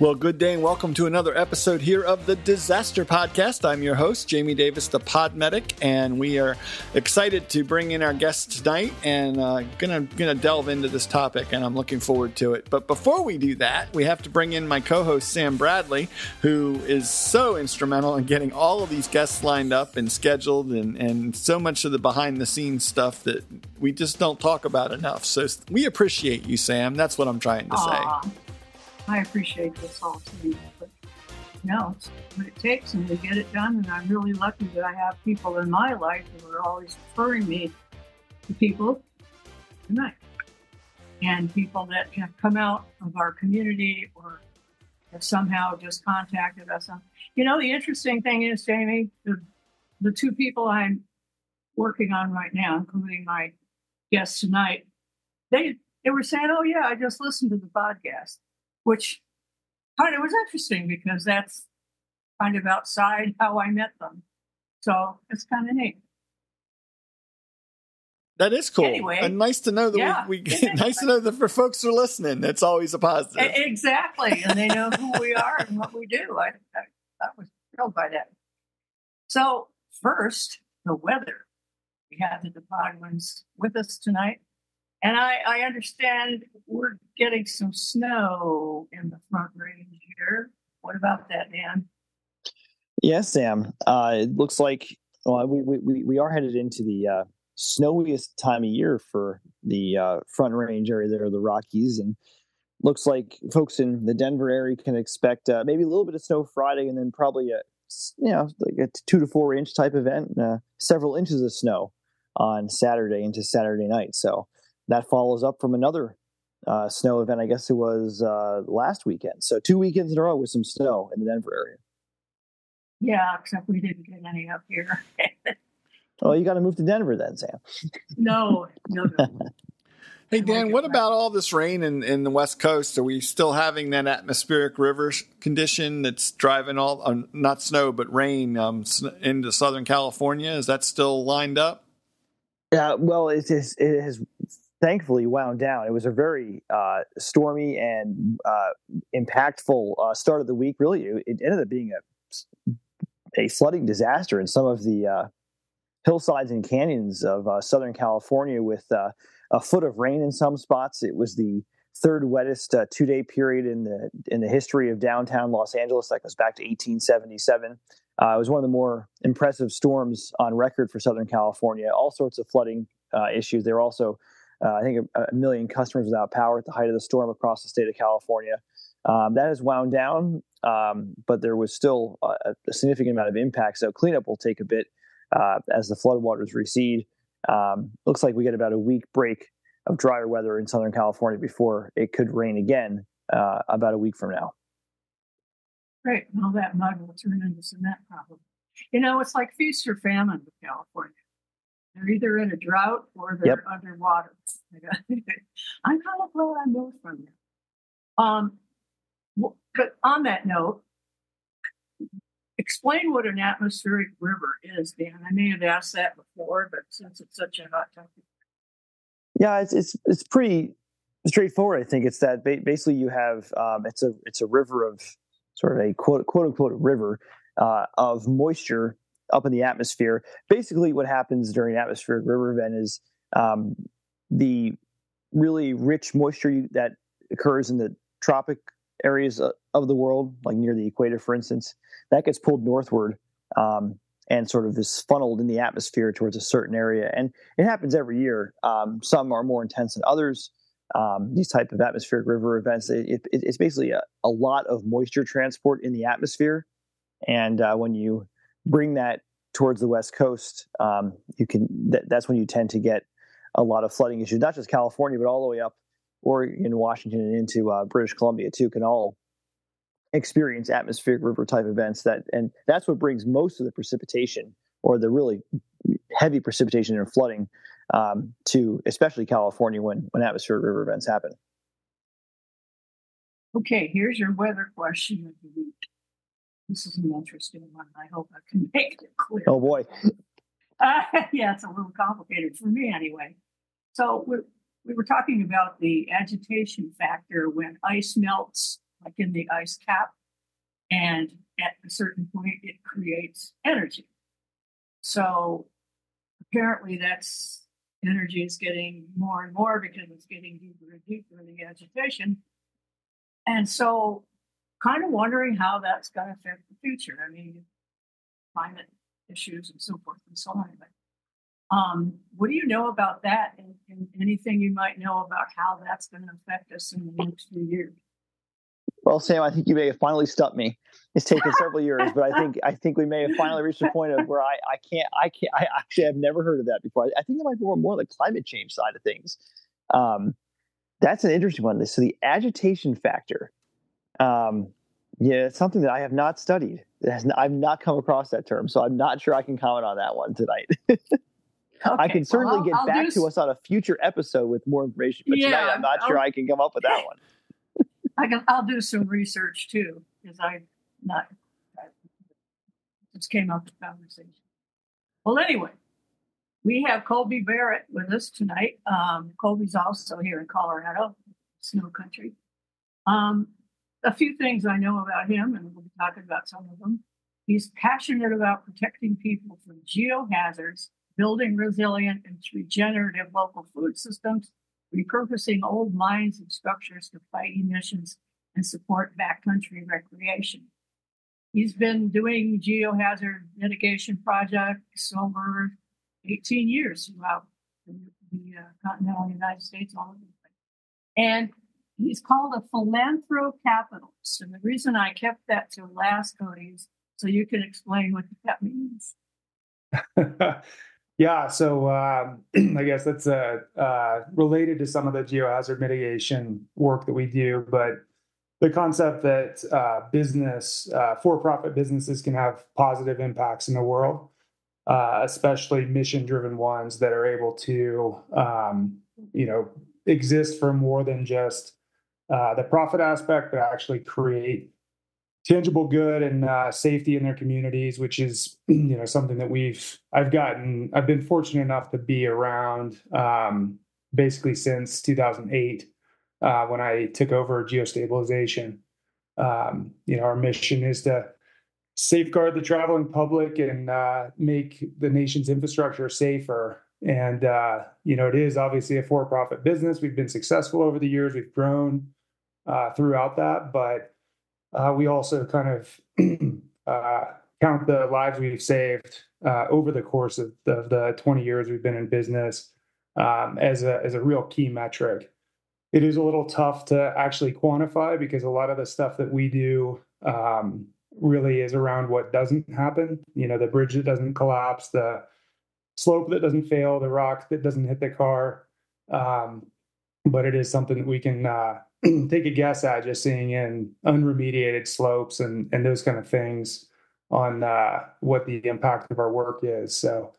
Well, good day and welcome to another episode here of the Disaster Podcast. I'm your host, Jamie Davis, the Pod Medic, and we are excited to bring in our guest tonight and uh, gonna gonna delve into this topic, and I'm looking forward to it. But before we do that, we have to bring in my co-host Sam Bradley, who is so instrumental in getting all of these guests lined up and scheduled, and and so much of the behind the scenes stuff that we just don't talk about enough. So we appreciate you, Sam. That's what I'm trying to Aww. say. I appreciate this all too. But no, it's what it takes and to get it done. And I'm really lucky that I have people in my life who are always referring me to people tonight. And people that have come out of our community or have somehow just contacted us. You know, the interesting thing is, Jamie, the, the two people I'm working on right now, including my guest tonight, they they were saying, "Oh yeah, I just listened to the podcast." Which kind of was interesting because that's kind of outside how I met them. So it's kind of neat. That is cool. Anyway, and nice to know that yeah, we, we nice to know that for folks who are listening, it's always a positive. Exactly, and they know who we are and what we do. I, I, I was thrilled by that. So first, the weather. We have the DePodwins with us tonight. And I, I understand we're getting some snow in the front range here. What about that, Dan? Yes, Sam. Uh, it looks like well, we, we, we are headed into the uh, snowiest time of year for the uh, front range area there, the Rockies. And looks like folks in the Denver area can expect uh, maybe a little bit of snow Friday and then probably a, you know, like a two to four inch type event, uh, several inches of snow on Saturday into Saturday night. So that follows up from another uh, snow event. I guess it was uh, last weekend. So two weekends in a row with some snow in the Denver area. Yeah, except we didn't get any up here. well, you got to move to Denver then, Sam. no, no, no. Hey Dan, what about all this rain in, in the West Coast? Are we still having that atmospheric river condition that's driving all uh, not snow but rain um, into Southern California? Is that still lined up? Yeah, well, it, is, it has thankfully wound down. It was a very uh, stormy and uh, impactful uh, start of the week. Really, it, ended up being a a flooding disaster in some of the uh, hillsides and canyons of uh, Southern California, with uh, a foot of rain in some spots. It was the third wettest two day period in the in the history of downtown Los Angeles. That goes back to 1877. it was one of the more impressive storms on record for Southern California. All sorts of flooding issues. They were also uh, I think a, a, million customers without power at the height of the storm across the state of California. Um, that has wound down, um, but there was still a, a, significant amount of impact. So cleanup will take a bit uh, as the floodwaters recede. Um, looks like we get about a week break of drier weather in Southern California before it could rain again uh, about a week from now. Great. Well, that mud will turn into cement probably. You know, it's like feast or famine with California. They're either in a drought or they're yep. underwater. I'm kind of glad I moved from there. Um, but on that note, explain what an atmospheric river is, Dan. I may have asked that before, but since it's such a hot topic. Yeah, it's it's it's pretty straightforward. I think it's that basically you have um, it's a it's a river of sort of a quote quote unquote river uh, of moisture up in the atmosphere. Basically, what happens during atmospheric river event is um, the really rich moisture that occurs in the tropic areas of the world, like near the equator, for instance, that gets pulled northward um, and sort of is funneled in the atmosphere towards a certain area. And it happens every year. Um, some are more intense than others. Um, these type of atmospheric river events, it, it, it's basically a, a, lot of moisture transport in the atmosphere. And uh, when you bring that towards the west coast, um, you can th- that's when you tend to get a lot of flooding issues. Not just California, but all the way up Oregon, Washington, and into uh, British Columbia too. Can all experience atmospheric river type events that, and that's what brings most of the precipitation or the really heavy precipitation and flooding um, to especially California when when atmospheric river events happen. Okay, here's your weather question of the week. This is an interesting one. I hope I can make it clear. Oh boy. Uh, yeah, it's a little complicated for me anyway. So we we were talking about the agitation factor when ice melts like in the ice cap. And at a certain point, it creates energy. So apparently, that's energy is getting more and more because it's getting deeper and deeper in the agitation. And so, kind of wondering how that's going to affect the future. I mean, climate issues and so forth and so on. But um, what do you know about that and, and, anything you might know about how that's going to affect us in the next few years? Well, Sam, I think you may have finally stumped me. It's taken several years, but I think I think we may have finally reached a point of where I, I can't I can't I actually have never heard of that before. I, I think it might be more, more the climate change side of things. Um, that's an interesting one. So the agitation factor, um, yeah, it's something that I have not studied. I've not come across that term, so I'm not sure I can comment on that one tonight. Okay, I can certainly well, get I'll back to us on a future episode with more information, but yeah, tonight I'm not I'll, sure I can come up with that one. I can. I'll do some research too because I not I just came up with conversation. Well, anyway, we have Colby Barrett with us tonight. Um, Colby's also here in Colorado, snow country. Um, a few things I know about him, and we'll be talking about some of them. He's passionate about protecting people from geohazards building resilient and regenerative local food systems, repurposing old mines and structures to fight emissions and support backcountry recreation. He's been doing geohazard mitigation projects over 18 years throughout the, the uh, continental United States, all over the. And he's called a philanthrocapitalist. And the reason I kept that to last, Cody, is so you can explain what that means. Yeah, so um, I guess that's uh, uh, related to some of the geohazard mitigation work that we do, but the concept that uh, business, uh, for-profit businesses, can have positive impacts in the world, uh, especially mission-driven ones that are able to, um, you know, exist for more than just uh, the profit aspect, but actually create tangible good and uh, safety in their communities, which is you know something that we've I've gotten I've been fortunate enough to be around um, basically since 2008 uh, when I took over geostabilization. Um, you know, our mission is to safeguard the traveling public and uh, make the nation's infrastructure safer. And uh, you know, it is obviously a for-profit business. We've been successful over the years. We've grown uh, throughout that, but uh, we also kind of uh, count the lives we've saved uh, over the course of the, of the, 20 years we've been in business um, as a as a real key metric. It is a little tough to actually quantify because a lot of the stuff that we do um, really is around what doesn't happen. You know, the bridge that doesn't collapse, the slope that doesn't fail, the rock that doesn't hit the car. Um, but it is something that we can uh, take a guess at just seeing in unremediated slopes and and those kind of things on uh, what the impact of our work is. So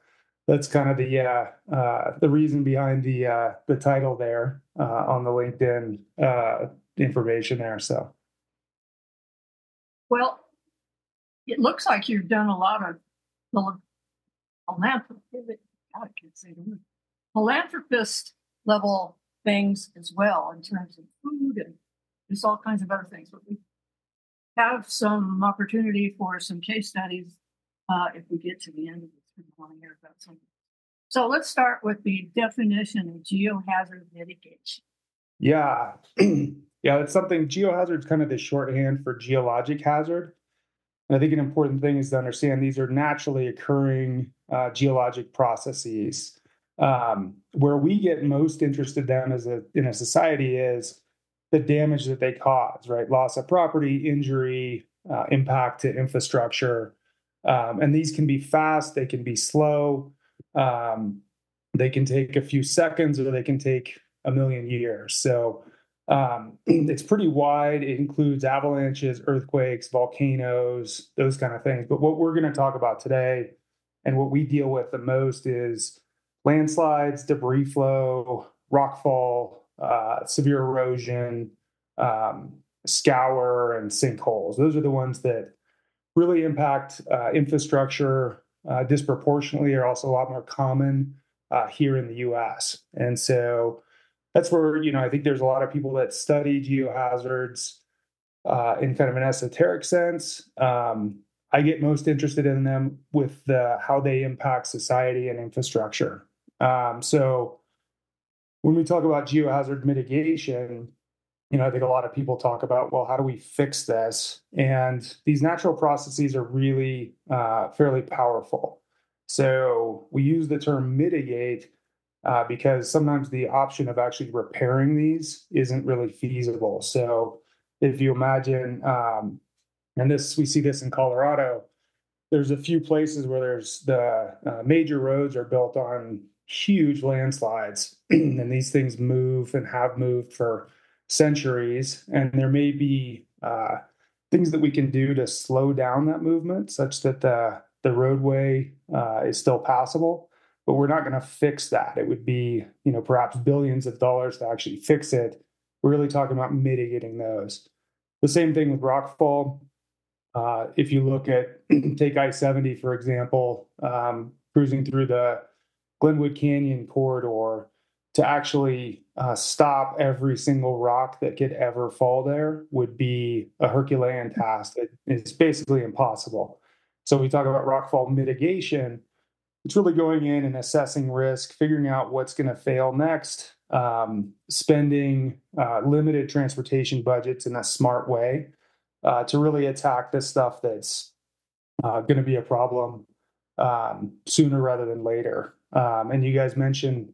that's kind of the uh, uh, the reason behind the uh, the title there uh, on the LinkedIn uh, information there. So, well, it looks like you've done a lot of philanthropist, philanthropist level things as well in terms of food and just all kinds of other things. But we have some opportunity for some case studies uh, if we get to the end of this. We want to hear about something. So let's start with the definition of geohazard mitigation. Yeah. yeah, it's something geohazard is kind of the shorthand for geologic hazard. And I think an important thing is to understand these are naturally occurring uh, geologic processes um, where we get most interested then as a in a society is the damage that they cause, right? Loss of property, injury, uh, impact to infrastructure, um, and these can be fast, they can be slow, um, they can take a few seconds, or they can take a million years. So um, it's pretty wide. It includes avalanches, earthquakes, volcanoes, those kind of things. But what we're going to talk about today, and what we deal with the most is landslides, debris flow, rockfall, uh, severe erosion, um, scour, and sinkholes. Those are the ones that really impact uh, infrastructure uh, disproportionately, are also a lot more common uh, here in the US. And so that's where, you know, I think there's a lot of people that study geohazards uh, in kind of an esoteric sense. Um, I get most interested in them with the how they impact society and infrastructure. Um, so when we talk about geohazard mitigation, you know, I think a lot of people talk about, well, how do we fix this? And these natural processes are really uh, fairly powerful. So we use the term mitigate uh, because sometimes the option of actually repairing these isn't really feasible. So if you imagine, um, and this we see this in Colorado, there's a few places where there's the uh, major roads are built on huge landslides, and these things move and have moved for centuries, and there may be uh, things that we can do to slow down that movement such that the the roadway uh, is still passable but we're not going to fix that. It would be you know perhaps billions of dollars to actually fix it. We're really talking about mitigating those. The same thing with rockfall. Uh, if you look at take i-70 for example um, cruising through the glenwood canyon corridor to actually uh, stop every single rock that could ever fall there would be a Herculean task. it's basically impossible. So we talk about rockfall mitigation. It's really going in and assessing risk, figuring out what's going to fail next, um, spending uh, limited transportation budgets in a smart way uh, to really attack the stuff that's uh, going to be a problem um, sooner rather than later. Um, and you guys mentioned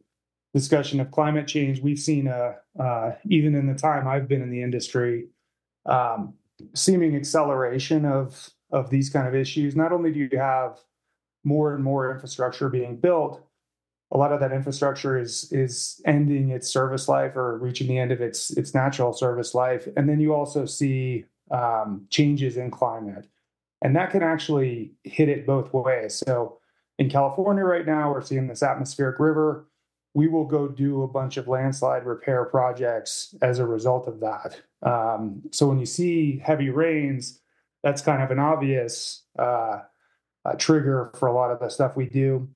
discussion of climate change, we've seen a uh, even in the time I've been in the industry, um, seeming acceleration of of these kind of issues. Not only do you have more and more infrastructure being built, a lot of that infrastructure is is ending its service life or reaching the end of its its natural service life, and then you also see um, changes in climate, and that can actually hit it both ways. So in California right now, we're seeing this atmospheric river we will go do a bunch of landslide repair projects as a result of that. Um, so when you see heavy rains, that's kind of an obvious uh, uh, trigger for a lot of the stuff we do.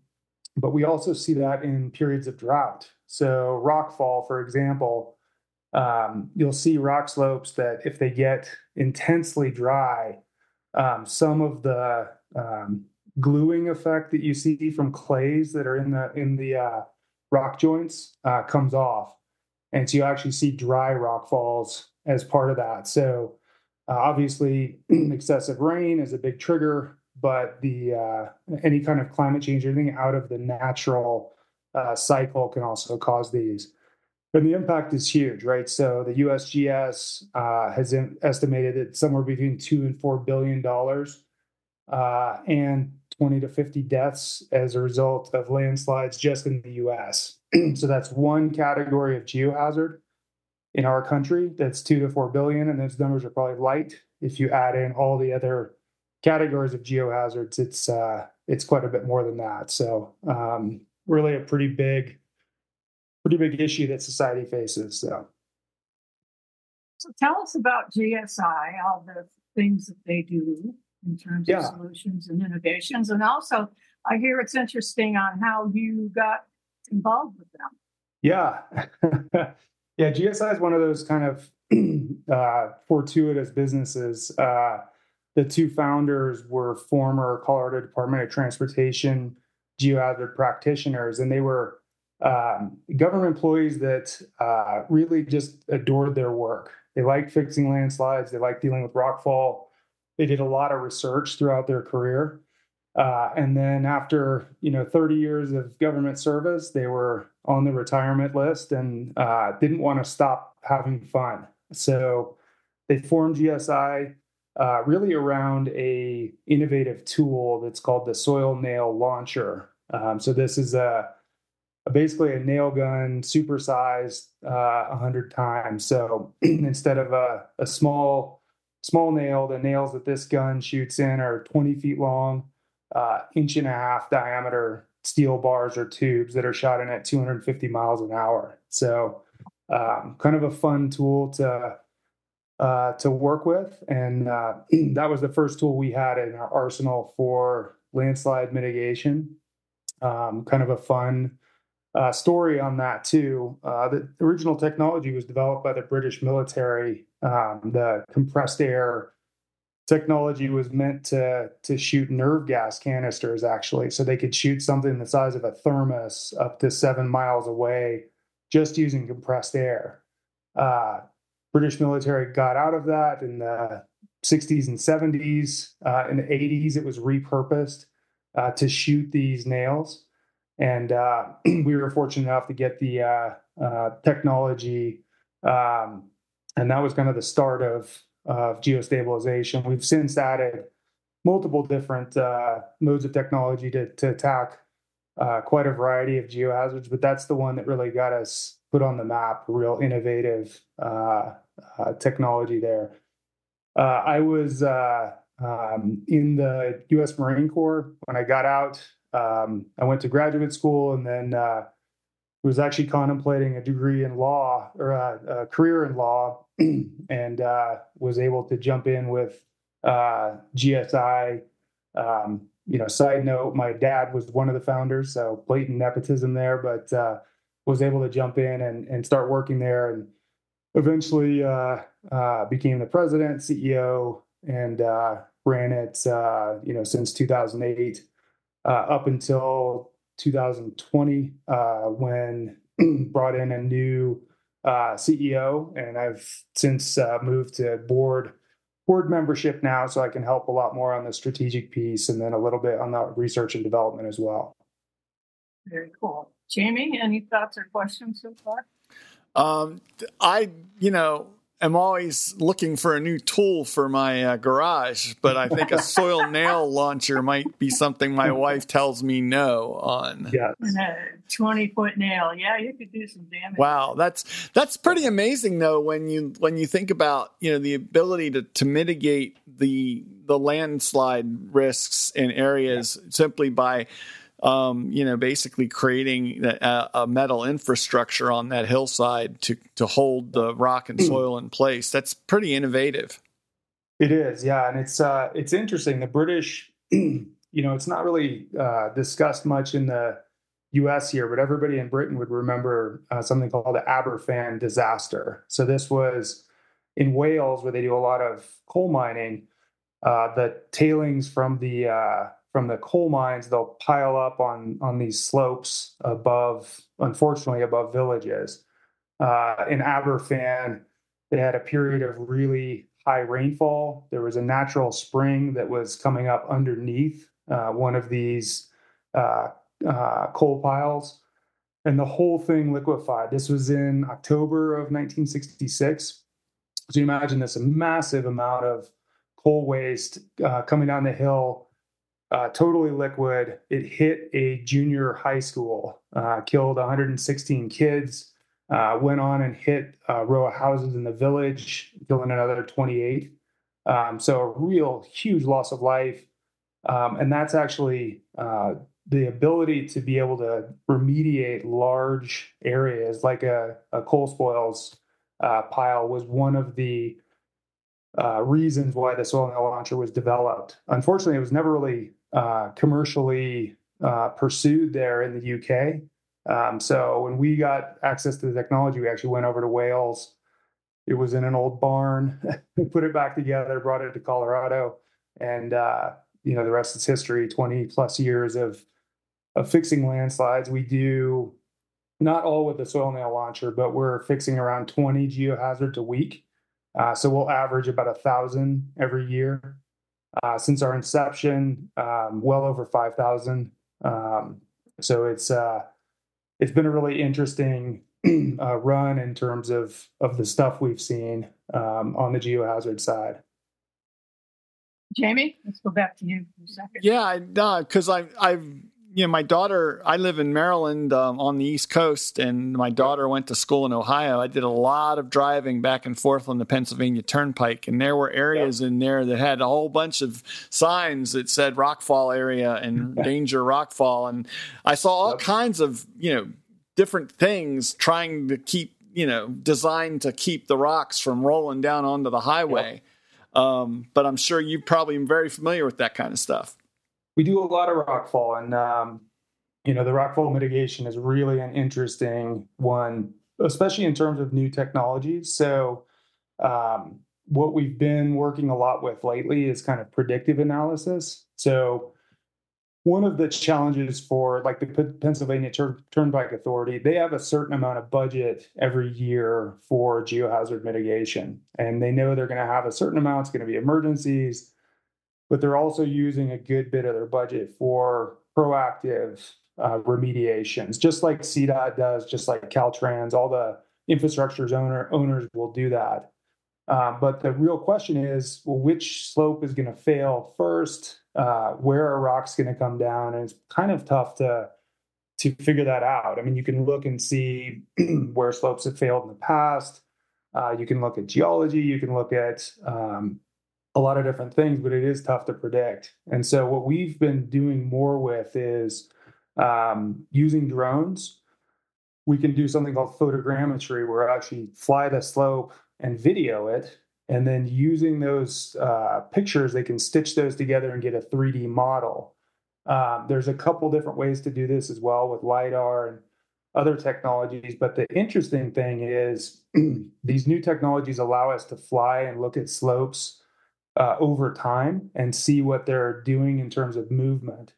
But we also see that in periods of drought. So rockfall, for example, um, you'll see rock slopes that if they get intensely dry, um, some of the um, gluing effect that you see from clays that are in the in the uh, rock joints uh, comes off. And so you actually see dry rock falls as part of that. So uh, obviously, excessive rain is a big trigger, but the uh, any kind of climate change, anything out of the natural uh, cycle, can also cause these. And the impact is huge, right? So the USGS uh, has estimated that somewhere between two and four billion dollars, uh, and 20 to 50 deaths as a result of landslides just in the US. so that's one category of geohazard in our country that's two to four billion, and those numbers are probably light. If you add in all the other categories of geohazards, it's uh, it's quite a bit more than that. So um, really a pretty big, pretty big issue that society faces. So. So tell us about GSI, all the things that they do in terms yeah. of solutions and innovations. And also, I hear it's interesting on how you got involved with them. Yeah. yeah, GSI is one of those kind of uh, fortuitous businesses. Uh, the two founders were former Colorado Department of Transportation geohazard practitioners, and they were um, government employees that uh, really just adored their work. They liked fixing landslides, they liked dealing with rockfall, they did a lot of research throughout their career. Uh, and then after you know 30 years of government service, they were on the retirement list and uh, didn't want to stop having fun. So they formed GSI uh, really around a innovative tool that's called the soil nail launcher. Um, so this is a, a, basically a nail gun supersized uh, 100 times. So instead of a, a small small nail. The nails that this gun shoots in are 20 feet long, uh, inch and a half diameter steel bars or tubes that are shot in at 250 miles an hour. So, um, kind of a fun tool to uh, to work with, and uh, that was the first tool we had in our arsenal for landslide mitigation. Um, kind of a fun uh, story on that too. Uh, the original technology was developed by the British military Um, the compressed air technology was meant to to shoot nerve gas canisters actually, so they could shoot something the size of a thermos up to seven miles away just using compressed air. Uh, British military got out of that in the 60s and 70s. Uh, in the 80s, it was repurposed uh, to shoot these nails. And uh, we were fortunate enough to get the uh, uh, technology. Um, and that was kind of the start of, of geostabilization. We've since added multiple different uh, modes of technology to, to attack quite a variety of geohazards, but that's the one that really got us put on the map, real innovative technology there. I was um, in the U.S. Marine Corps when I got out. Um, I went to graduate school and then uh, was actually contemplating a degree in law or a, a career in law, and uh, was able to jump in with uh, GSI. Um, you know, side note, my dad was one of the founders, so blatant nepotism there, but uh, was able to jump in and, and start working there and eventually uh, uh, became the president, CEO, and uh, ran it, uh, you know, since 2008 uh, up until 2020 uh, when brought in a new CEO, and I've since moved to board board membership now, so I can help a lot more on the strategic piece, and then a little bit on the research and development as well. Very cool, Jamie. Any thoughts or questions so far? Um, I, you know, am always looking for a new tool for my uh, garage, but I think a soil nail launcher might be something my wife tells me no on. Yeah, twenty foot nail. Yeah, you could do some damage. Wow, that's that's pretty amazing though when you when you think about you know the ability to to mitigate the the landslide risks in areas yeah. simply by um, you know, basically creating a, a, metal infrastructure on that hillside to to hold the rock and soil in place. That's pretty innovative. It is, yeah, and it's uh, it's interesting. The British, you know, it's not really uh, discussed much in the U.S. here, but everybody in Britain would remember uh, something called the Aberfan disaster. So this was in Wales, where they do a lot of coal mining. Uh, the tailings from the uh, from the coal mines they'll pile up on on these slopes above unfortunately above villages. Uh, in aberfan they had a period of really high rainfall. There was a natural spring that was coming up underneath uh, one of these uh, uh coal piles. And the whole thing liquefied. This was in october of 1966 so you imagine this massive amount of coal waste uh, coming down the hill uh, totally liquid. It hit a junior high school, uh, killed 116 kids, uh, went on and hit a row of houses in the village, killing another 28. Um, so a real huge loss of life. Um, and that's actually uh, the ability to be able to remediate large areas like a, a coal spoils uh, pile was one of the uh, reasons why the soil nail launcher was developed. Unfortunately, it was never really uh, commercially uh, pursued there in the UK. Um, so when we got access to the technology, we actually went over to Wales. It was in an old barn. we put it back together, brought it to Colorado, and uh, you know the rest is history. Twenty plus years of of fixing landslides. We do not all with the soil nail launcher, but we're fixing around 20 geohazards a week. Uh, so we'll average about a thousand every year uh, since our inception, um, well over 5,000. Um, so it's uh, it's been a really interesting uh, run in terms of of the stuff we've seen um, on the geohazard side. Jamie, let's go back to you for a second. Yeah, because I I've you know, my daughter, I live in Maryland um, on the East Coast, and my daughter went to school in Ohio. I did a lot of driving back and forth on the Pennsylvania Turnpike, and there were areas in there that had a whole bunch of signs that said rockfall area and danger rockfall. And I saw all yep. kinds of, you know, different things trying to keep, you know, designed to keep the rocks from rolling down onto the highway. Yep. Um, but I'm sure you're probably very familiar with that kind of stuff we do a lot of rockfall, and um, you know the rockfall mitigation is really an interesting one, especially in terms of new technologies. So um, what we've been working a lot with lately is kind of predictive analysis. So one of the challenges for like the Pennsylvania Turnpike Authority, they have a certain amount of budget every year for geohazard mitigation. And they know they're going to have a certain amount, it's going to be emergencies, but they're also using a good bit of their budget for proactive uh, remediations, just like CDOT does, just like Caltrans, all the infrastructure's owner owners will do that. Um, but the real question is, well, which slope is going to fail first? Uh, where are rocks going to come down? And it's kind of tough to to figure that out. I mean, you can look and see where slopes have failed in the past. Uh, you can look at geology. You can look at um, a lot of different things, but it is tough to predict. And so, what we've been doing more with is um, using drones. We can do something called photogrammetry, where I actually fly the slope and video it. And then using those uh, pictures, they can stitch those together and get a 3D model. Um, there's a couple different ways to do this as well with LiDAR and other technologies. But the interesting thing is, these new technologies allow us to fly and look at slopes uh, over time and see what they're doing in terms of movement.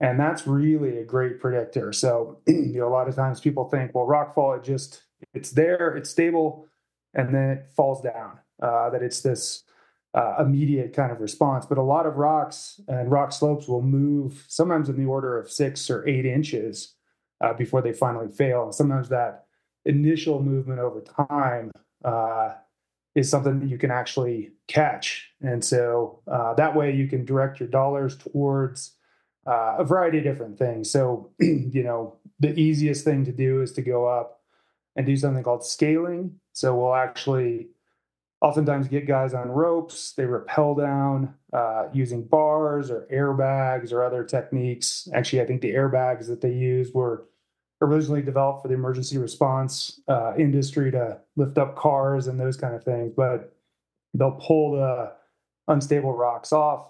And that's really a great predictor. So, you know, a lot of times people think, well, rockfall, it just, it's there, it's stable and then it falls down. Uh, that it's this uh, immediate kind of response. But a lot of rocks and rock slopes will move sometimes in the order of six or eight inches uh, before they finally fail. And sometimes that initial movement over time uh, is something that you can actually catch. And so uh, that way you can direct your dollars towards uh, a variety of different things. So, you know, the easiest thing to do is to go up and do something called scaling. So we'll actually oftentimes get guys on ropes. They rappel down uh, using bars or airbags or other techniques. Actually, I think the airbags that they used were originally developed for the emergency response uh, industry to lift up cars and those kind of things. But they'll pull the unstable rocks off.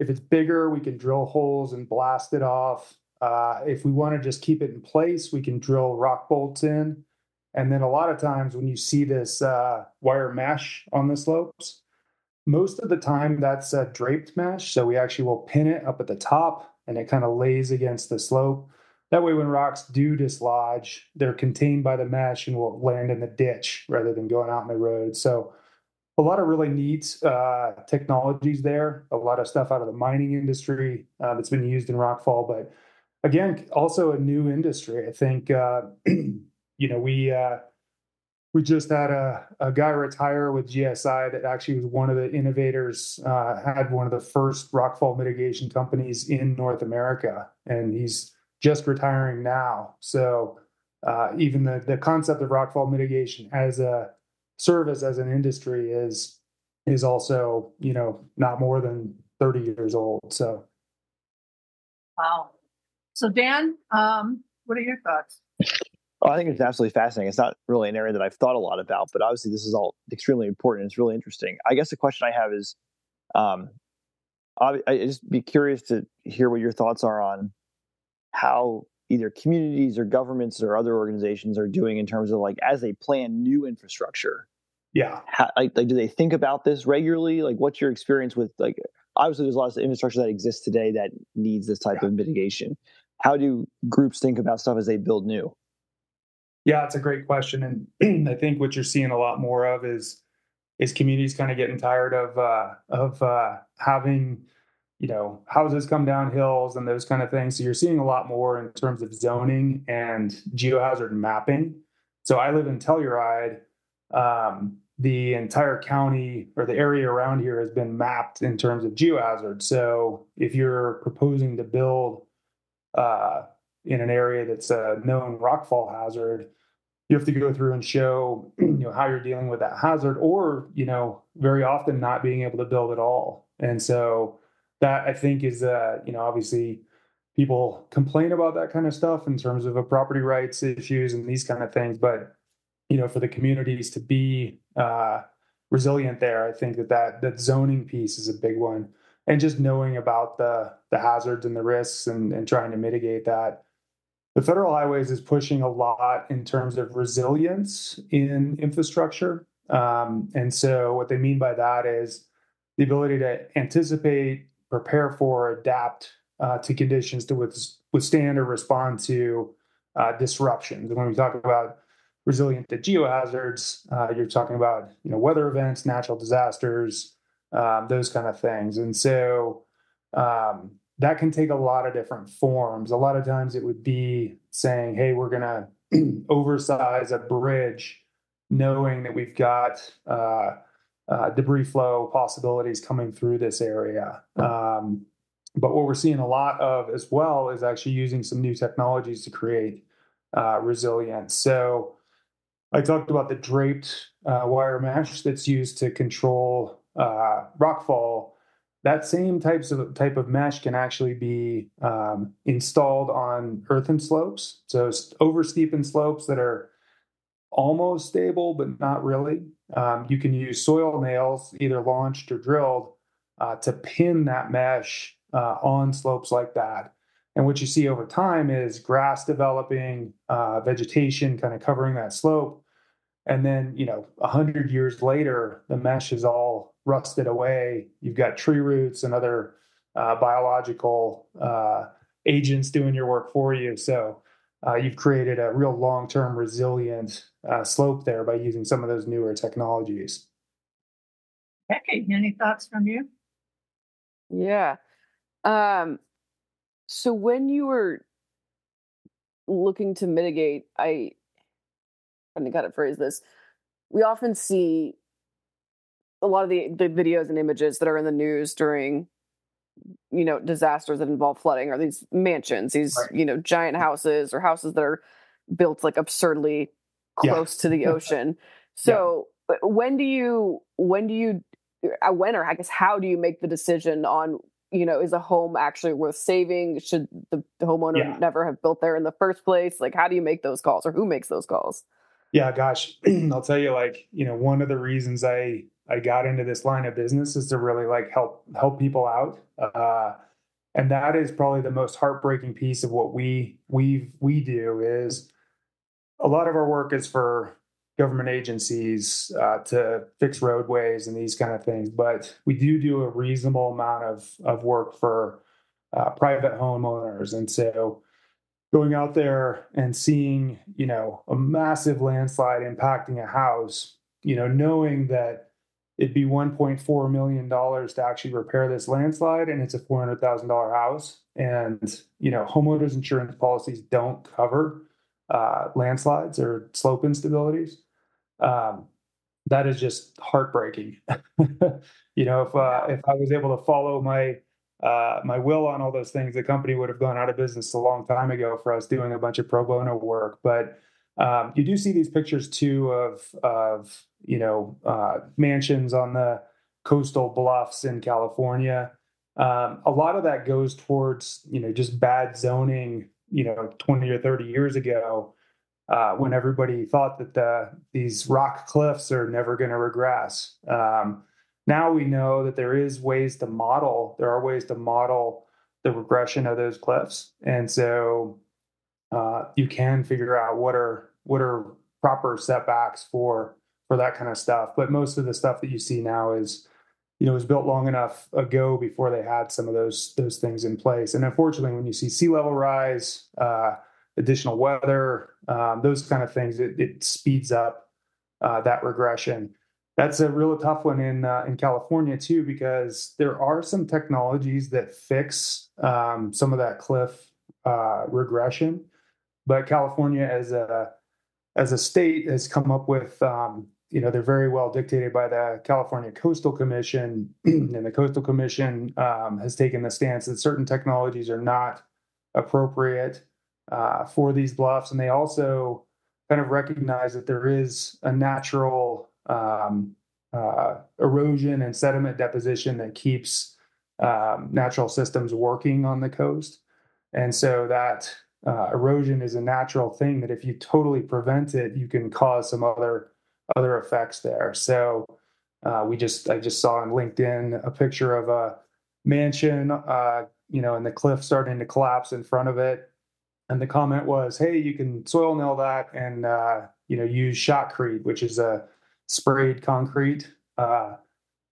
If it's bigger, we can drill holes and blast it off. Uh, if we want to just keep it in place, we can drill rock bolts in. And then a lot of times when you see this uh, wire mesh on the slopes, most of the time that's a draped mesh. So we actually will pin it up at the top and it kind of lays against the slope. That way, when rocks do dislodge, they're contained by the mesh and will land in the ditch rather than going out in the road. So, a lot of really neat uh, technologies there. A lot of stuff out of the mining industry uh, that's been used in rockfall, but again, also a new industry. I think uh, you know, we uh, we just had a, a guy retire with GSI that actually was one of the innovators, uh, had one of the first rockfall mitigation companies in North America, and he's just retiring now. So uh, even the the concept of rockfall mitigation as a service as an industry is is also you know not more than 30 years old so wow so dan um, what are your thoughts Oh, I think it's absolutely fascinating. It's not really an area that I've thought a lot about, but obviously this is all extremely important. It's really interesting. I guess the question I have is, um, I, I just be curious to hear what your thoughts are on how either communities or governments or other organizations are doing in terms of like as they plan new infrastructure. Yeah. How, like, like, do they think about this regularly? Like, what's your experience with like? Obviously, there's a lot of infrastructure that exists today that needs this type yeah. of mitigation. How do groups think about stuff as they build new? Yeah, it's a great question, and I think what you're seeing a lot more of is is communities kind of getting tired of uh, of uh, having you know houses come down hills and those kind of things. So you're seeing a lot more in terms of zoning and geohazard mapping. So I live in Telluride. Um, the entire county or the area around here has been mapped in terms of geohazard. So if you're proposing to build uh, in an area that's a known rockfall hazard, you have to go through and show you know how you're dealing with that hazard, or you know very often not being able to build at all. And so that I think is uh, you know obviously people complain about that kind of stuff in terms of property rights issues and these kind of things, but you know for the communities to be uh, resilient there, I think that that that zoning piece is a big one and just knowing about the the hazards and the risks and, and trying to mitigate that the federal highways is pushing a lot in terms of resilience in infrastructure. Um, and so, what they mean by that is the ability to anticipate, prepare for, adapt uh, to conditions to withstand or respond to uh, disruptions. And when we talk about resilient to geohazards, uh, you're talking about you know weather events, natural disasters, um, those kind of things. And so um, that can take a lot of different forms. A lot of times it would be saying, hey, we're going to oversize a bridge, knowing that we've got uh, uh, debris flow possibilities coming through this area. Um, but what we're seeing a lot of as well is actually using some new technologies to create uh, resilience. So I talked about the draped uh, wire mesh that's used to control uh, rockfall that same types of type of mesh can actually be um, installed on earthen slopes. So over steepened slopes that are almost stable but not really. Um, you can use soil nails, either launched or drilled, uh, to pin that mesh uh, on slopes like that. And what you see over time is grass developing, uh, vegetation kind of covering that slope. And then, you know, a hundred years later, the mesh is all rusted away. You've got tree roots and other uh, biological uh, agents doing your work for you. So uh, you've created a real long term resilient uh, slope there by using some of those newer technologies. Becky, any thoughts from you? Yeah. Um, so when you were looking to mitigate, I I got to phrase this. We often see a lot of the, the videos and images that are in the news during you know disasters that involve flooding are these mansions these right. you know giant houses or houses that are built like absurdly close yeah. to the ocean so yeah. when do you when do you uh, when or i guess how do you make the decision on you know is a home actually worth saving should the, the homeowner yeah. never have built there in the first place like how do you make those calls or who makes those calls yeah gosh i'll tell you like you know one of the reasons i I got into this line of business is to really like help help people out. Uh, and that is probably the most heartbreaking piece of what we we we do is a lot of our work is for government agencies uh, to fix roadways and these kind of things but we do do a reasonable amount of of work for uh, private homeowners. And so going out there and seeing you know a massive landslide impacting a house you know knowing that it'd be 1.4 million dollars to actually repair this landslide and it's a $400000 house and you know homeowners insurance policies don't cover uh, landslides or slope instabilities um, that is just heartbreaking you know if uh, if i was able to follow my uh, my will on all those things the company would have gone out of business a long time ago for us doing a bunch of pro bono work but um, you do see these pictures too of of you know uh, mansions on the coastal bluffs in California. Um, a lot of that goes towards you know just bad zoning. You know, twenty or thirty years ago, uh, when everybody thought that the these rock cliffs are never going to regress. Um, now we know that there is ways to model. There are ways to model the regression of those cliffs, and so uh, you can figure out what are what are proper setbacks for for that kind of stuff. But most of the stuff that you see now is, you know, was built long enough ago before they had some of those those things in place. And unfortunately, when you see sea level rise, uh, additional weather, um, those kind of things, it, it speeds up uh, that regression. That's a real tough one in uh, in California too, because there are some technologies that fix um, some of that cliff uh, regression but California as a as a state has come up with um, you know they're very well dictated by the California Coastal Commission, and the Coastal Commission um, has taken the stance that certain technologies are not appropriate uh, for these bluffs, and they also kind of recognize that there is a natural um, uh, erosion and sediment deposition that keeps um, natural systems working on the coast, and so that uh, erosion is a natural thing that if you totally prevent it, you can cause some other other effects there. So uh, we just I just saw on LinkedIn a picture of a mansion, uh, you know, and the cliff starting to collapse in front of it, and the comment was, "Hey, you can soil nail that and uh, you know use shotcrete, which is a sprayed concrete uh,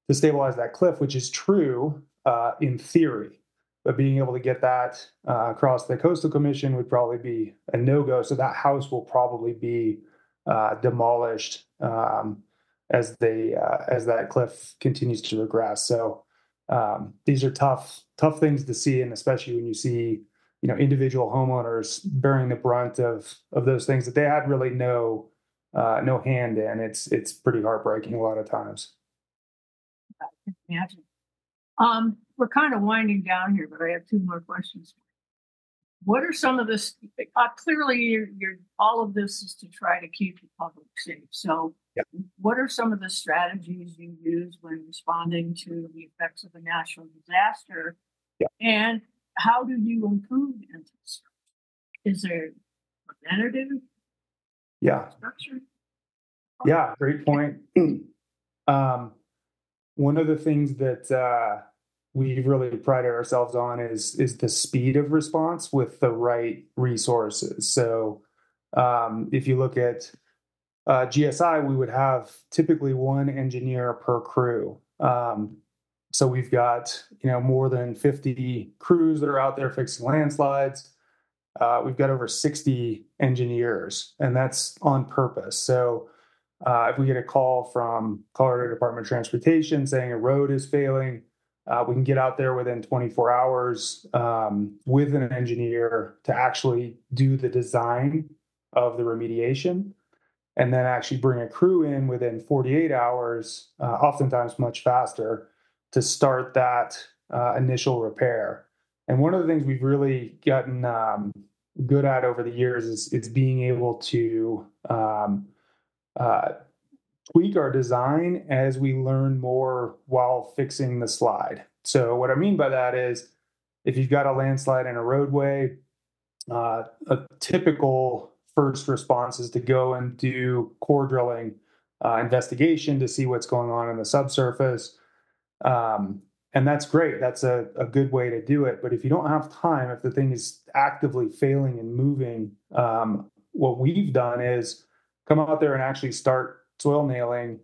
to stabilize that cliff, which is true uh, in theory. But being able to get that uh, across the coastal commission would probably be a no go. So that house will probably be demolished um, as they uh, as that cliff continues to regress. So um, these are tough tough things to see, and especially when you see you know individual homeowners bearing the brunt of of those things that they had really no uh, no hand in. It's it's pretty heartbreaking a lot of times. I can imagine. Um, we're kind of winding down here, but I have two more questions. What are some of this? Uh, clearly, you're, you're, all of this is to try to keep the public safe. So, yeah. what are some of the strategies you use when responding to the effects of a natural disaster? Yeah. And how do you improve infrastructure? Is there a preventative? Yeah. Structure? Yeah, great point. um, one of the things that uh, we really pride ourselves on is is the speed of response with the right resources. So, um, if you look at uh, GSI, we would have typically one engineer per crew. Um, so we've got you know more than 50 crews that are out there fixing landslides. Uh, we've got over 60 engineers, and that's on purpose. So uh, if we get a call from Colorado Department of Transportation saying a road is failing, uh, we can get out there within 24 hours um, with an engineer to actually do the design of the remediation and then actually bring a crew in within 48 hours, uh, oftentimes much faster, to start that uh, initial repair. And one of the things we've really gotten um, good at over the years is, is being able to um, uh, tweak our design as we learn more while fixing the slide. So, what I mean by that is if you've got a landslide in a roadway, uh, a typical first response is to go and do core drilling uh, investigation to see what's going on in the subsurface. Um, and that's great. That's a, a good way to do it. But if you don't have time, if the thing is actively failing and moving, um, what we've done is come out there and actually start soil nailing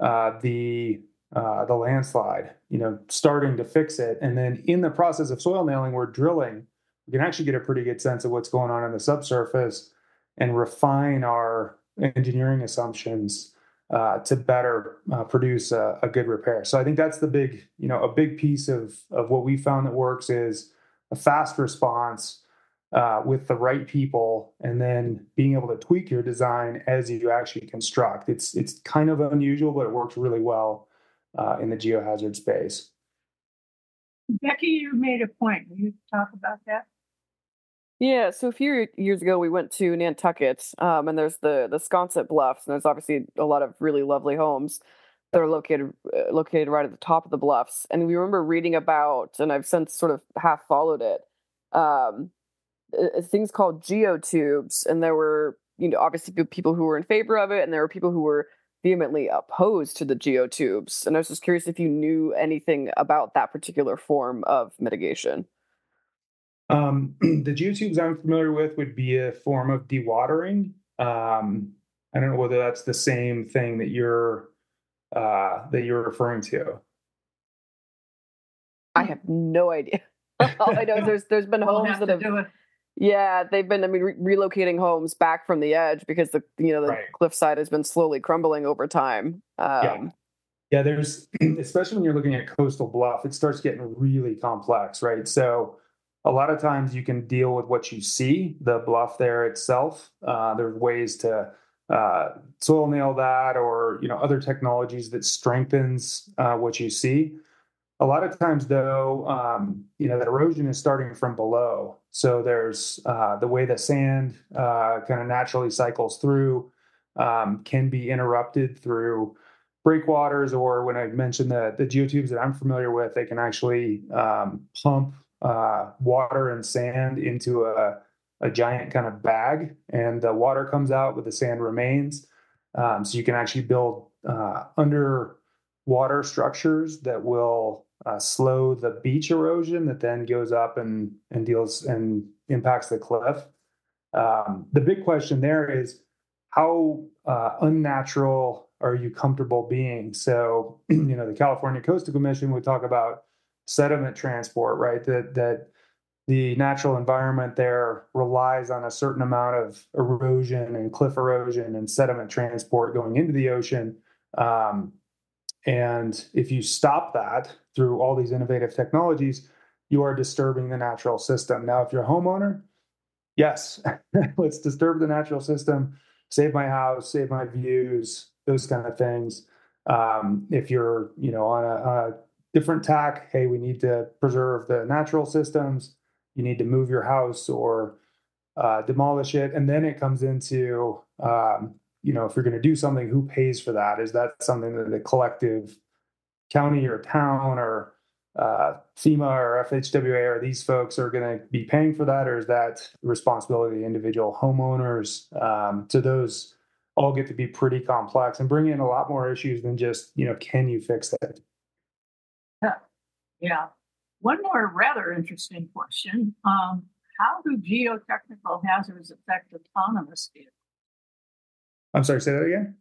uh, the uh, the landslide. You know, starting to fix it, and then in the process of soil nailing, we're drilling. We can actually get a pretty good sense of what's going on in the subsurface and refine our engineering assumptions uh, to better uh, produce a, a, good repair. So I think that's the big, you know, a big piece of of what we found that works is a fast response uh, with the right people and then being able to tweak your design as you actually construct. It's it's kind of unusual, but it works really well uh, in the geohazard space. Becky, you made a point. Will you talk about that? Yeah, so a few years ago we went to Nantucket, um, and there's the the Sconset Bluffs, and there's obviously a lot of really lovely homes that are located uh, located right at the top of the bluffs. And we remember reading about, and I've since sort of half followed it, um, things called geotubes, and there were you know obviously people who were in favor of it, and there were people who were vehemently opposed to the geotubes. And I was just curious if you knew anything about that particular form of mitigation. Um, the geotubes I'm familiar with would be a form of dewatering. Um, I don't know whether that's the same thing that you're uh, that you're referring to. I have no idea. All I know is there's there's been homes that have yeah, they've been I mean re- relocating homes back from the edge because the you know the right. cliffside has been slowly crumbling over time. Um, yeah. yeah, there's especially when you're looking at coastal bluff, it starts getting really complex, right? So a lot of times you can deal with what you see, the bluff there itself. Uh, there's ways to uh, soil nail that, or you know other technologies that strengthens uh, what you see. A lot of times, though, um, you know that erosion is starting from below. So there's uh, the way the sand uh, kind of naturally cycles through um, can be interrupted through breakwaters, or when I mentioned the the geotubes that I'm familiar with, they can actually um, pump uh, water and sand into a, a giant kind of bag, and the water comes out, but the sand remains. Um, so you can actually build uh, underwater structures that will uh, slow the beach erosion that then goes up and and deals and impacts the cliff. Um, the big question there is how uh, unnatural are you comfortable being? So, you know, the California Coastal Commission would talk about sediment transport, right? That that the natural environment there relies on a certain amount of erosion and cliff erosion and sediment transport going into the ocean. Um, and if you stop that through all these innovative technologies, you are disturbing the natural system. Now, if you're a homeowner, yes, let's disturb the natural system, save my house, save my views, those kind of things. Um, if you're, you know, on a, a different tack, hey, we need to preserve the natural systems you need to move your house or uh, demolish it. And then it comes into, um, you know, if you're going to do something, who pays for that? Is that something that the collective county or town or uh, FEMA or FHWA or these folks are going to be paying for that, or is that responsibility of the individual homeowners? Um, so those all get to be pretty complex and bring in a lot more issues than just you know can you fix it? Yeah. One more rather interesting question. Um, how do geotechnical hazards affect autonomous vehicles? I'm sorry, say that again.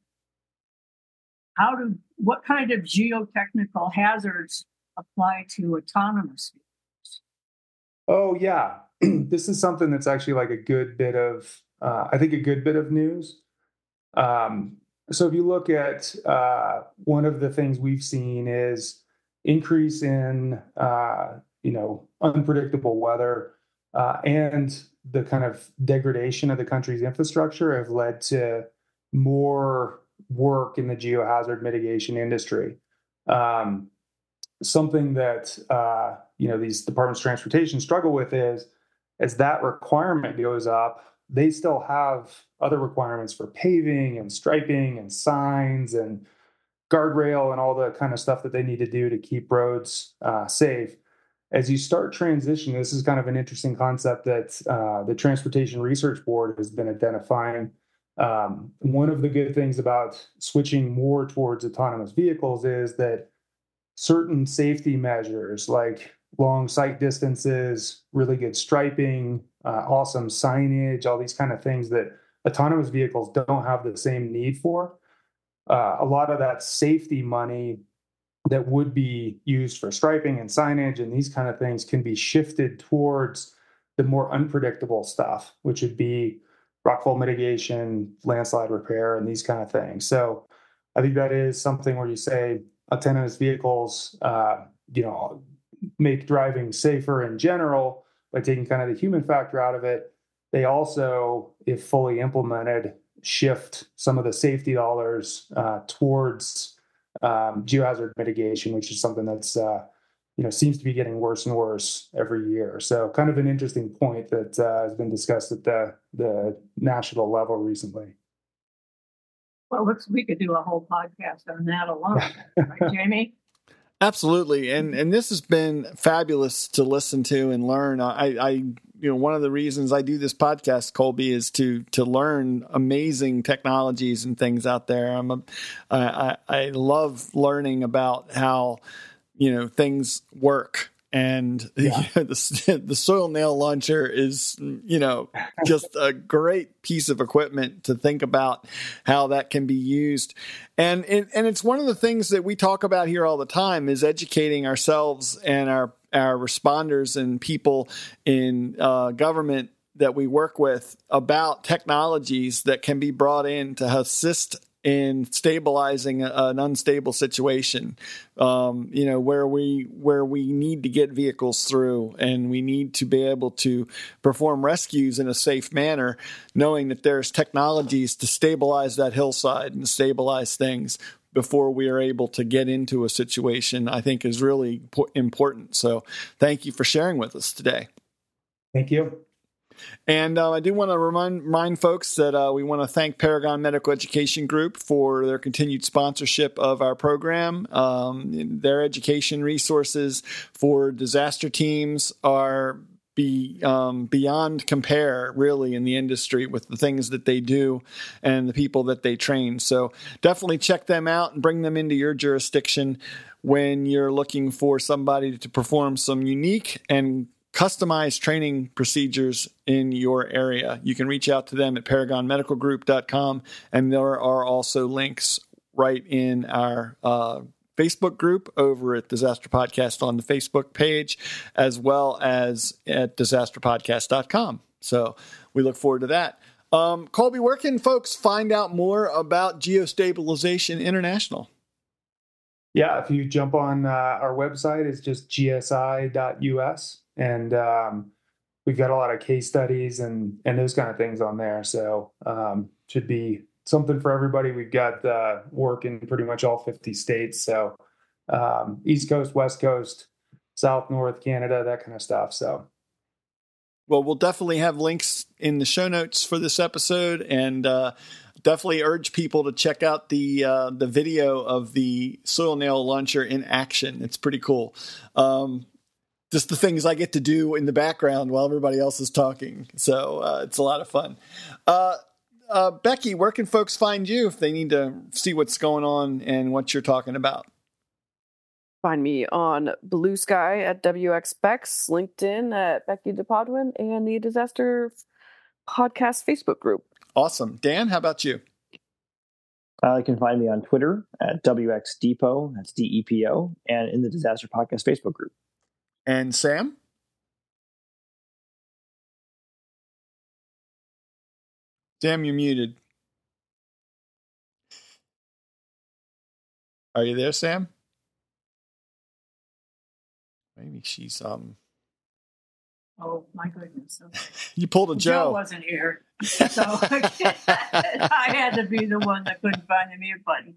How do what kind of geotechnical hazards apply to autonomous vehicles? Oh yeah, this is something that's actually like a good bit of, uh, I think, a good bit of news. Um, so if you look at uh, one of the things we've seen is increase in uh, you know unpredictable weather uh, and the kind of degradation of the country's infrastructure have led to more work in the geohazard mitigation industry. Um, something that uh, you know these departments of transportation struggle with is as that requirement goes up, they still have other requirements for paving and striping and signs and guardrail and all the kind of stuff that they need to do to keep roads uh, safe. As you start transitioning, this is kind of an interesting concept that uh, the Transportation Research Board has been identifying. Um, one of the good things about switching more towards autonomous vehicles is that certain safety measures like long sight distances, really good striping, uh, awesome signage, all these kind of things that autonomous vehicles don't have the same need for uh, a lot of that safety money that would be used for striping and signage and these kind of things can be shifted towards the more unpredictable stuff, which would be rockfall mitigation, landslide repair, and these kind of things. So I think that is something where you say autonomous vehicles, uh, you know, make driving safer in general by taking kind of the human factor out of it. They also, if fully implemented, shift some of the safety dollars uh, towards um, geohazard mitigation, which is something that's uh, you know seems to be getting worse and worse every year. So, kind of an interesting point that uh, has been discussed at the the national level recently. Well, looks we could do a whole podcast on that alone, right, Jamie? Absolutely, and and this has been fabulous to listen to and learn. I, I, you know, one of the reasons I do this podcast, Colby, is to to learn amazing technologies and things out there. I'm a, I, I love learning about how you know things work and yeah. the the soil nail launcher is you know just a great piece of equipment to think about how that can be used and it, and it's one of the things that we talk about here all the time is educating ourselves and our our responders and people in uh, government that we work with about technologies that can be brought in to assist in stabilizing an unstable situation. Um, you know where we where we need to get vehicles through, and we need to be able to perform rescues in a safe manner, knowing that there's technologies to stabilize that hillside and stabilize things before we are able to get into a situation. I think is really important. So, thank you for sharing with us today. Thank you. And uh, I do want to remind, remind folks that uh, we want to thank Paragon Medical Education Group for their continued sponsorship of our program. Um, their education resources for disaster teams are be um, beyond compare really in the industry with the things that they do and the people that they train so definitely check them out and bring them into your jurisdiction when you're looking for somebody to perform some unique and customized training procedures in your area. You can reach out to them at paragonmedicalgroup.com, and there are also links right in our uh, Facebook group over at Disaster Podcast on the Facebook page, as well as at disasterpodcast.com. So we look forward to that. Um, Colby, where can folks find out more about Geostabilization International? Yeah, if you jump on uh, our website, it's just gsi.us, and um, we've got a lot of case studies and and those kind of things on there. So um, should be something for everybody. We've got uh, work in pretty much all 50 states, so um, East Coast, West Coast, South, North, Canada, that kind of stuff. So well, we'll definitely have links in the show notes for this episode, and uh, definitely urge people to check out the uh, the video of the soil nail launcher in action. It's pretty cool. Um, just the things I get to do in the background while everybody else is talking. So uh, it's a lot of fun. Uh, uh, Becky, where can folks find you if they need to see what's going on and what you're talking about? Find me on Bluesky at WXBex, LinkedIn at Becky DePodwin, and the Disaster Podcast Facebook group. Awesome. Dan, how about you? Uh, you can find me on Twitter at WXDepo, that's D E P O, and in the Disaster Podcast Facebook group. And Sam? Sam, you're muted. Are you there, Sam? Maybe she's um. Oh my goodness! you pulled a Joe. Joe wasn't here, so I had to be the one that couldn't find the mute button.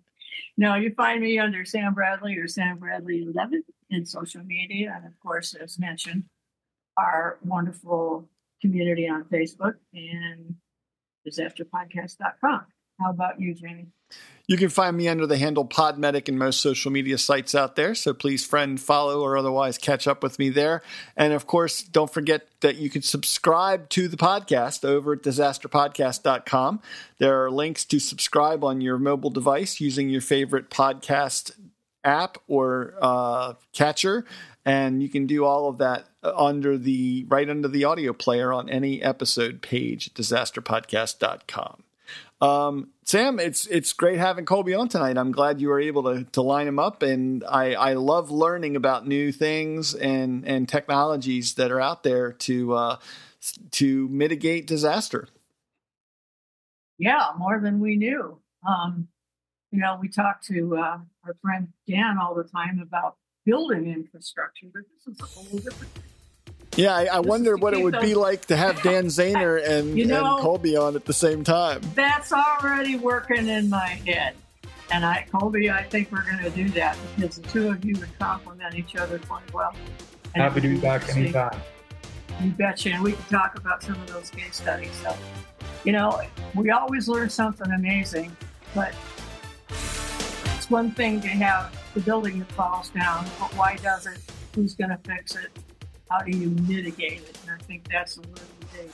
No, you find me under Sam Bradley or Sam Bradley Eleven in social media, and of course, as mentioned, our wonderful community on Facebook and disasterpodcast.com. How about you, Jamie? You can find me under the handle Podmedic in most social media sites out there. So please friend, follow, or otherwise catch up with me there. And of course, don't forget that you can subscribe to the podcast over at disasterpodcast.com. There are links to subscribe on your mobile device using your favorite podcast app or uh, catcher. And you can do all of that under the right under the audio player on any episode page at disasterpodcast.com. Um, Sam, it's it's great having Colby on tonight. I'm glad you were able to to line him up, and I I love learning about new things and and technologies that are out there to uh, to mitigate disaster. Yeah, more than we knew. Um, you know, we talk to uh, our friend Dan all the time about building infrastructure, but this is a whole different yeah, I, I wonder what it would be like to have Dan Zahner and, you know, and Colby on at the same time. That's already working in my head. And I, Colby, I think we're going to do that because the two of you would complement each other quite well. And Happy to be back anytime. You betcha. And we can talk about some of those case studies. So, you know, we always learn something amazing, but it's one thing to have the building that falls down, but why does it? Who's going to fix it? How do you mitigate it? And I think that's a little bit